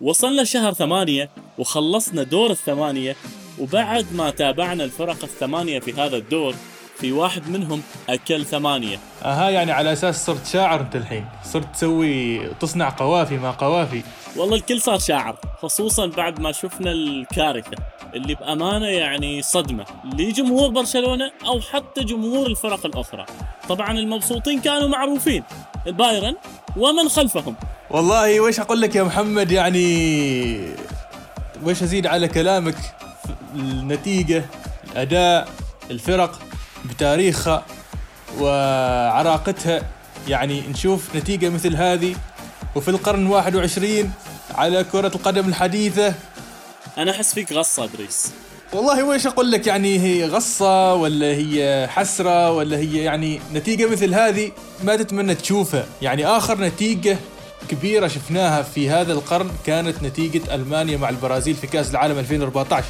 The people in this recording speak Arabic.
وصلنا شهر ثمانية وخلصنا دور الثمانية وبعد ما تابعنا الفرق الثمانية في هذا الدور في واحد منهم أكل ثمانية. أها يعني على أساس صرت شاعر أنت الحين. صرت تسوي تصنع قوافي ما قوافي. والله الكل صار شاعر خصوصا بعد ما شفنا الكارثة اللي بأمانة يعني صدمة لجمهور برشلونة أو حتى جمهور الفرق الأخرى. طبعا المبسوطين كانوا معروفين بايرن ومن خلفهم. والله وش أقول لك يا محمد؟ يعني وش أزيد على كلامك؟ النتيجة الأداء الفرق بتاريخها وعراقتها. يعني نشوف نتيجة مثل هذه. وفي القرن 21 على كرة القدم الحديثة. أنا أحس فيك غصة إدريس. والله ويش أقول لك؟ يعني هي غصة ولا هي حسرة ولا هي يعني نتيجة مثل هذه ما تتمنى تشوفها. يعني آخر نتيجة كبيرة شفناها في هذا القرن كانت نتيجة ألمانيا مع البرازيل في كأس العالم 2014